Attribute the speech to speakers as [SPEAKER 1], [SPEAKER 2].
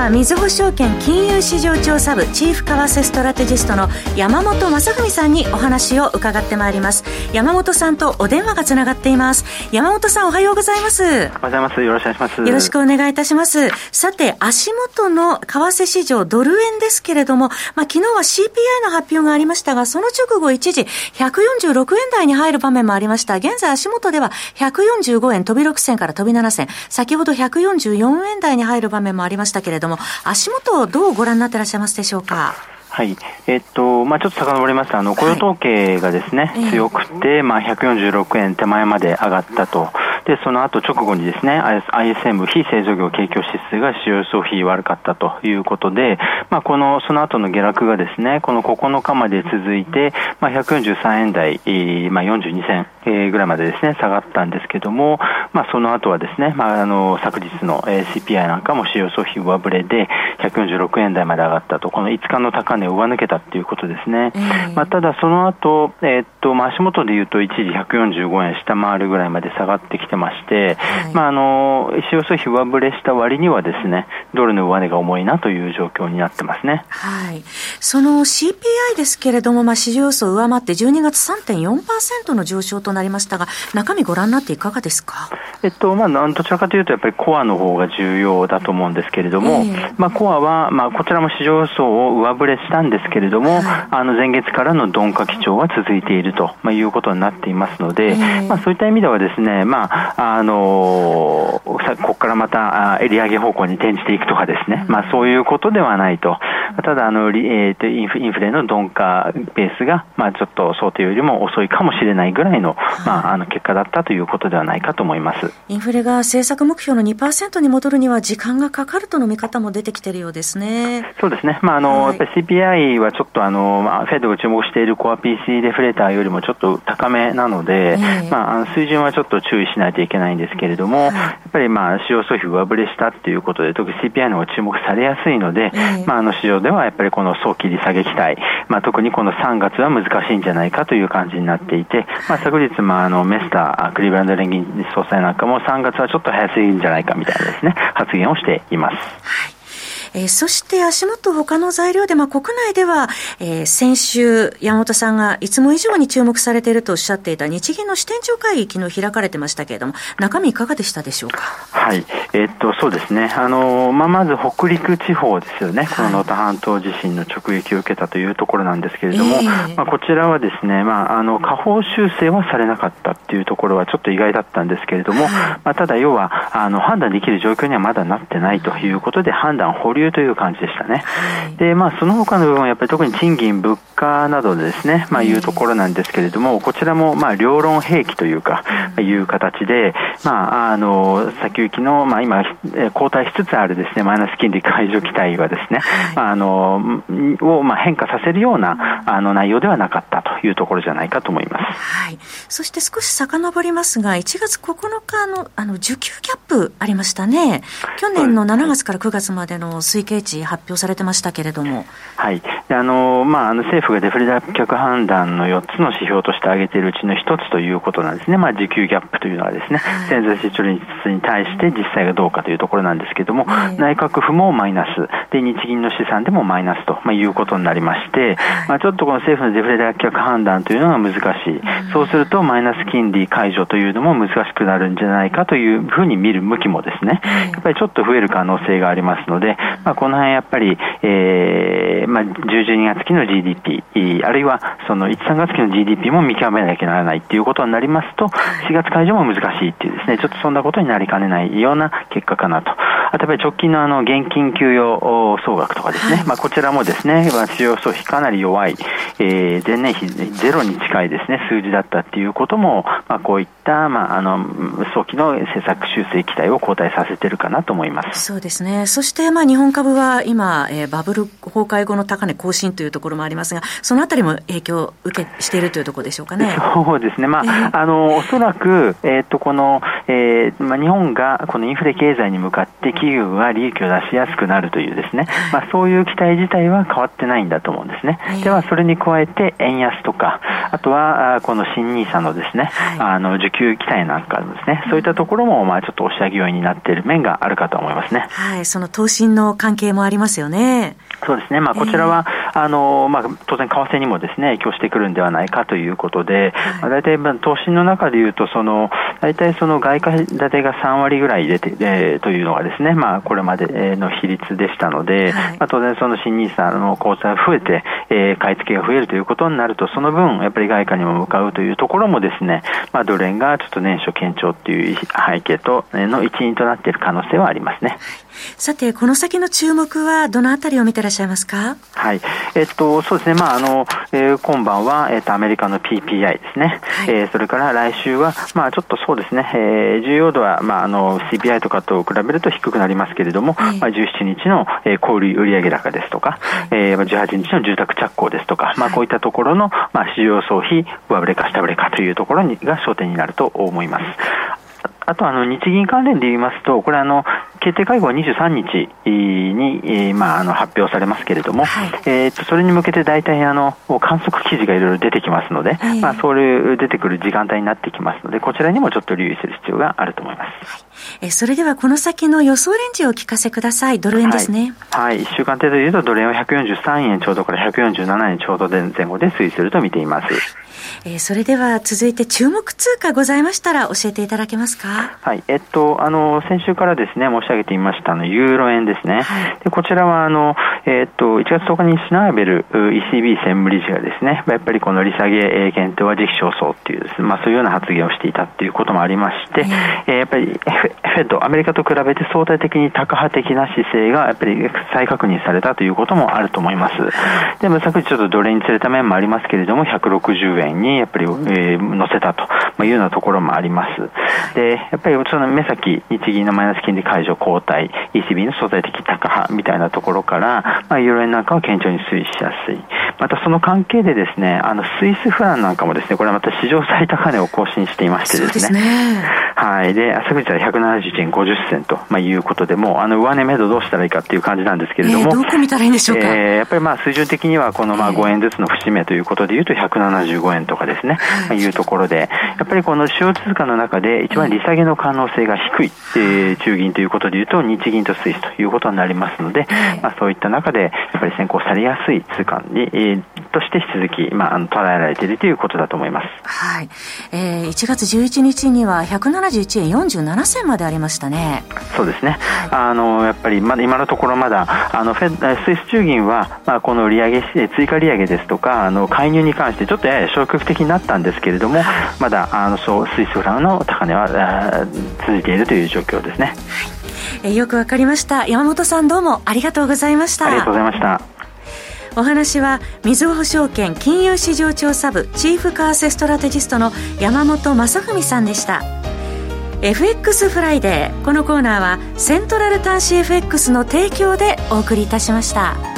[SPEAKER 1] はみずほ証券金融市場調査部チーフ為替ストラテジストの山本雅文さんにお話を伺ってまいります。山本さんとお電話がつながっています。山本さんおはようございます。おは
[SPEAKER 2] ようございます。よろしくお願いします。
[SPEAKER 1] よろしくお願いいたします。さて足元の為替市場ドル円ですけれども、まあ、昨日は CPI の発表がありましたがその直後一時146円台に入る場面もありました。現在足元では145円飛び6銭から飛び7銭。先ほど144円台に入る場面もありましたけれどもも、足元をどうご覧になっていらっしゃいますでしょうか？
[SPEAKER 2] はい。えっと、まあちょっと遡りますあの、雇用統計がですね、はい、強くて、まあ146円手前まで上がったと。で、その後直後にですね、ISM 非製造業景況指数が使用総費悪かったということで、まあ、この、その後の下落がですね、この9日まで続いて、まあ、143円台、まあ、42銭ぐらいまでですね、下がったんですけども、まあ、その後はですね、まあ、あの、昨日の CPI なんかも使用総費上振れで、146円台まで上がったと、この5日の高値を上抜けたということですね。まあ、ただ、その後、えー、っと、まあ、足元で言うと一時145円下回るぐらいまで下がってきてまして、はい、まあ、あの、使用総費上振れした割にはですね、ドルの上値が重いなという状況になってますね。
[SPEAKER 1] はい。その CPI ですけれども、まあ、市場予想を上回って12月3.4%の上昇となりましたが、中身ご覧になっていかがですか？
[SPEAKER 2] えっと、まあ、どちらかというと、やっぱりコアの方が重要だと思うんですけれども、えー、まあ、コアは、まあ、こちらも市場予想を上振れしたんですけれども、はい、あの、前月からの鈍化基調は続いていると、まあ、いうことになっていますので、えー、まあ、そういった意味ではですね、まあ、あのここからまた、利上げ方向に転じていくとかですね、まあ、そういうことではないと。ただ、あの、えー、とインフインフレの鈍化ベースが、まあ、ちょっと想定よりも遅いかもしれないぐらいの、まあ、あの、結果だったということではないかと思います。
[SPEAKER 1] インフレが政策目標の2%に戻るには時間がかかるとの見方も出てきているようですね。
[SPEAKER 2] そうですね。まあ、あの、はい、やっぱり CPI はちょっとあの、まあ、フェッドが注目しているコア PC デフレーターよりもちょっと高めなので、えー、まあ、あの水準はちょっと注意しないといけないんですけれども、はい、やっぱりまあ、使用総費上振れしたっていうことで、特に CPI の方が注目されやすいので、えー、まあ、あの市場ではやっぱりこの早期利下げ期待、まあ、特にこの3月は難しいんじゃないかという感じになっていて、まあ、昨日、まあ、のメスター、クリーブランド連銀総裁なんかも3月はちょっと早すぎるんじゃないかみたいなですね、発言をしています。はい
[SPEAKER 1] えー、そして足元他の材料で、まあ、国内では、えー、先週、山本さんがいつも以上に注目されているとおっしゃっていた日銀の支店長会議、昨日開かれてましたけれども、中身いかがでしたでしょうか？
[SPEAKER 2] はい。えー、っと、そうですね。あの、まあ、まず北陸地方ですよね。この能登半島地震の直撃を受けたというところなんですけれども、えー、まあ、こちらはですね、まあ、あの、下方修正はされなかったっていうところはちょっと意外だったんですけれども、はい、まあ、ただ要は、あの、判断できる状況にはまだなってないということで、判断保留という感じでした。ね。で、まあ、その他の部分はやっぱり特に賃金、物価などでですね、まあ、いうところなんですけれども、こちらも、まあ、両論併記というか、いう形で、まあ、あの、先行きの、まあ、今、後退しつつあるですね、マイナス金利解除期待はですね、まあ、あの、を、まあ、変化させるような、あの、内容ではなかったというところじゃないかと思います。
[SPEAKER 1] はい。そして少し遡りますが、1月9日の、あの、需給ギャップありましたね。去年の7月から9月までの推計値発表されてましたけれども。
[SPEAKER 2] はい。あの、まあ、あの政府がデフレ脱却判断の4つの指標として挙げているうちの1つということなんですね。まあ、時給ギャップというのはですね、潜在成長率に対して実際がどうかというところなんですけれども、はい、内閣府もマイナス、で、日銀の資産でもマイナスと、まあ、いうことになりまして、まあ、ちょっとこの政府のデフレ脱却判断というのが難しい。そうすると、マイナス金利解除というのも難しくなるんじゃないかというふうに見る向きもですね、やっぱりちょっと増える可能性がありますので、まあ、この辺やっぱり、えー、まあ、10、12月期の GDP、あるいはその1、3月期の GDP も見極めなきゃならないということになりますと、4月解除も難しいっていうですね、ちょっとそんなことになりかねないような結果かなと。あとやっぱり直近のあの現金給与総額とかですね、はい、まあこちらもですね、まあ、使用総費かなり弱い、えー、前年比ゼロに近いですね、数字だったっていうことも、まあこういった、まああの、早期の政策修正期待を後退させてるかなと思います。
[SPEAKER 1] そうですね。そしてまあ日本株は今、えー、バブル崩壊後の高値更新というところもありますが、そのあたりも影響を受けしているというところでしょうかね。
[SPEAKER 2] そうですね。まあ、えー、あの、おそらく、えっ、ー、と、この、えー、まあ日本がこのインフレ経済に向かって企業が利益を出しやすくなるというですね、まあ、そういう期待自体は変わってないんだと思うんですね。では、それに加えて、円安とか、あとは、この新 NISA のですね、あの、受給期待なんかですね、そういったところも、まあ、ちょっと押し上げ要因になっている面があるかと思いますね。
[SPEAKER 1] はい、その投信の関係もありますよね。
[SPEAKER 2] そうですね、まあ、こちらは、えー、あのまあ、当然、為替にもですね影響してくるんではないかということで、はい、まあ、大体、まあ、投資の中でいうと、その大体その外貨建てが3割ぐらい出て、えー、というのがですね、まあ、これまでの比率でしたので、はい、まあ、当然、その新ニーサの口座が増えて、えー、買い付けが増えるということになると、その分、やっぱり外貨にも向かうというところもですね、まあ、ドル円がちょっと年初堅調という背景との一因となっている可能性はありますね。
[SPEAKER 1] さて、この先の注目はどのあたりを見てらっしゃいますか？
[SPEAKER 2] はい。えっと、そうですね。まあ、あの、えー、今晩は、えっと、アメリカの PPI ですね。はい、えー、それから来週は、まあ、ちょっとそうですね、えー、重要度は、まあ、あの、CPI とかと比べると低くなりますけれども、はい、まあ、17日の、えー、小売売上高ですとか、はい、えー、18日の住宅着工ですとか、まあ、こういったところの、まあ、市場総費、上振れか下振れかというところにが焦点になると思います。あとあの日銀関連で言いますと、これあの、決定会合は23日に、えー、まあ、あの発表されますけれども、はい、えーと、それに向けて大体あの観測記事がいろいろ出てきますので、はい、まあ、そういう出てくる時間帯になってきますので、こちらにもちょっと留意する必要があると思います。はい
[SPEAKER 1] えそれではこの先の予想レンジをお聞かせください。ドル円ですね。
[SPEAKER 2] はい。はい、1週間程度で言うと、ドル円は143円ちょうどから147円ちょうど前後で推移すると見ています。
[SPEAKER 1] えー、それでは続いて注目通貨ございましたら教えていただけますか？
[SPEAKER 2] はい。えっと、あの、先週からですね、申し上げていましたあの、ユーロ円ですね。はい、でこちらは、あの、えっと、1月10日にシナーベル ECB 専務理事がですね、やっぱりこの利下げ検討は時期尚早っていうですね、まあそういうような発言をしていたっていうこともありまして、えー、やっぱりフェット、アメリカと比べて相対的に高派的な姿勢がやっぱり再確認されたということもあると思います。でも昨日ちょっと奴隷に釣れた面もありますけれども、160円にやっぱり、えー、乗せたというようなところもあります。で、やっぱりその目先、日銀のマイナス金利解除後退、ECB の相対的高派みたいなところから、まあ、ユーロ円なんかは堅調に推移しやすい。またその関係でですね、あの、スイスフランなんかもですね、これはまた史上最高値を更新していましてですね。すねはい。で、昨日は171円50銭と、まあ、いうことで、もう、あの、上値目処どうしたらいいかっていう感じなんですけれども。えー、
[SPEAKER 1] どこ見たらいいんでしょうか？
[SPEAKER 2] えー、やっぱりまあ、水準的には、このまあ、5円ずつの節目ということでいうと、175円とかですね、まあ、いうところで、やっぱりこの主要通貨の中で一番利下げの可能性が低い、えー、中銀ということでいうと、日銀とスイスということになりますので、まあ、そういった中で、やっぱり先行されやすい通貨に、えー、として引き続き、まあ、捉えられているということだと思います。
[SPEAKER 1] はい。えー、1月11日には171円47銭までありましたね。
[SPEAKER 2] そうですね。あの、やっぱり、まだ今のところまだ、あの、フェスイス中銀は、まあ、この利上げ、追加利上げですとか、あの、介入に関してちょっとやや消極的になったんですけれども、まだ、あの、そう、スイスフランの高値は続いているという状況ですね。
[SPEAKER 1] えー、よくわかりました。山本さんどうもありがとうございました。
[SPEAKER 2] ありがとうございました。
[SPEAKER 1] お話は、みずほ証券金融市場調査部チーフ為替ストラテジストの山本雅文さんでした。FX フライデー。このコーナーは、セントラル短資 FX の提供でお送りいたしました。